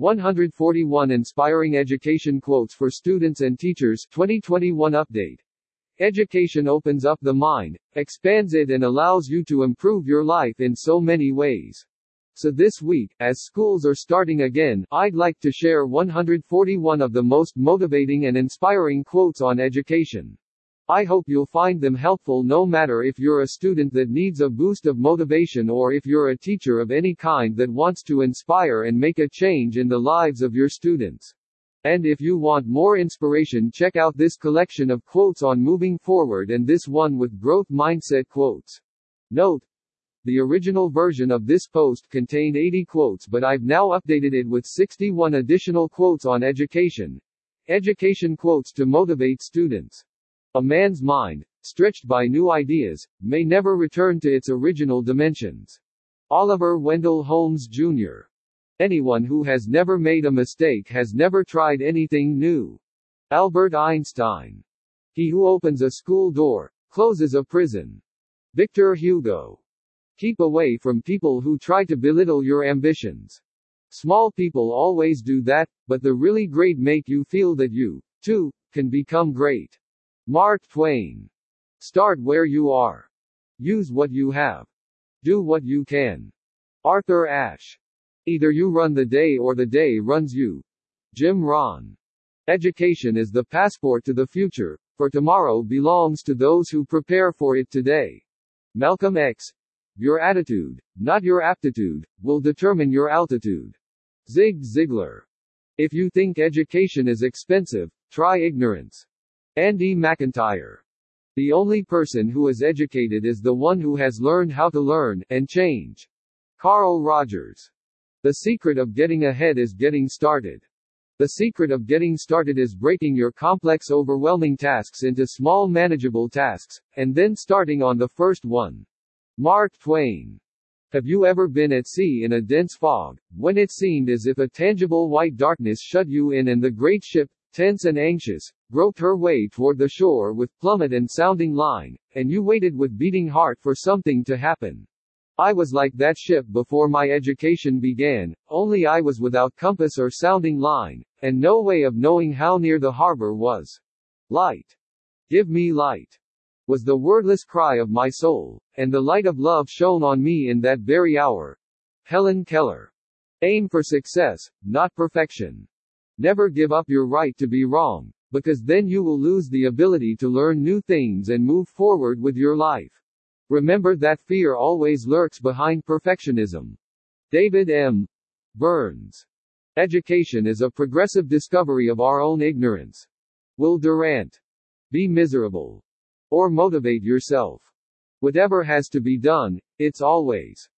141 Inspiring Education Quotes for Students and Teachers 2021 Update. Education opens up the mind, expands it and allows you to improve your life in so many ways. So this week, as schools are starting again, I'd like to share 141 of the most motivating and inspiring quotes on education. I hope you'll find them helpful no matter if you're a student that needs a boost of motivation or if you're a teacher of any kind that wants to inspire and make a change in the lives of your students. And if you want more inspiration, check out this collection of quotes on moving forward and this one with growth mindset quotes. Note, the original version of this post contained 80 quotes, but I've now updated it with 61 additional quotes on education. Education quotes to motivate students. A man's mind, stretched by new ideas, may never return to its original dimensions. Oliver Wendell Holmes Jr. Anyone who has never made a mistake has never tried anything new. Albert Einstein. He who opens a school door, closes a prison. Victor Hugo. Keep away from people who try to belittle your ambitions. Small people always do that, but the really great make you feel that you, too, can become great. Mark Twain. Start where you are. Use what you have. Do what you can. Arthur Ashe. Either you run the day or the day runs you. Jim Rohn. Education is the passport to the future, for tomorrow belongs to those who prepare for it today. Malcolm X. Your attitude, not your aptitude, will determine your altitude. Zig Ziglar. If you think education is expensive, try ignorance. Andy McIntyre. The only person who is educated is the one who has learned how to learn and change. Carl Rogers. The secret of getting ahead is getting started. The secret of getting started is breaking your complex overwhelming tasks into small manageable tasks, and then starting on the first one. Mark Twain. Have you ever been at sea in a dense fog, when it seemed as if a tangible white darkness shut you in and the great ship, tense and anxious, groped her way toward the shore with plummet and sounding line, and you waited with beating heart for something to happen. I was like that ship before my education began, only I was without compass or sounding line, and no way of knowing how near the harbor was. Light. Give me light. Was the wordless cry of my soul, and the light of love shone on me in that very hour. Helen Keller. Aim for success, not perfection. Never give up your right to be wrong, because then you will lose the ability to learn new things and move forward with your life. Remember that fear always lurks behind perfectionism. David M. Burns. Education is a progressive discovery of our own ignorance. Will Durant. Be miserable. Or motivate yourself. Whatever has to be done, it's always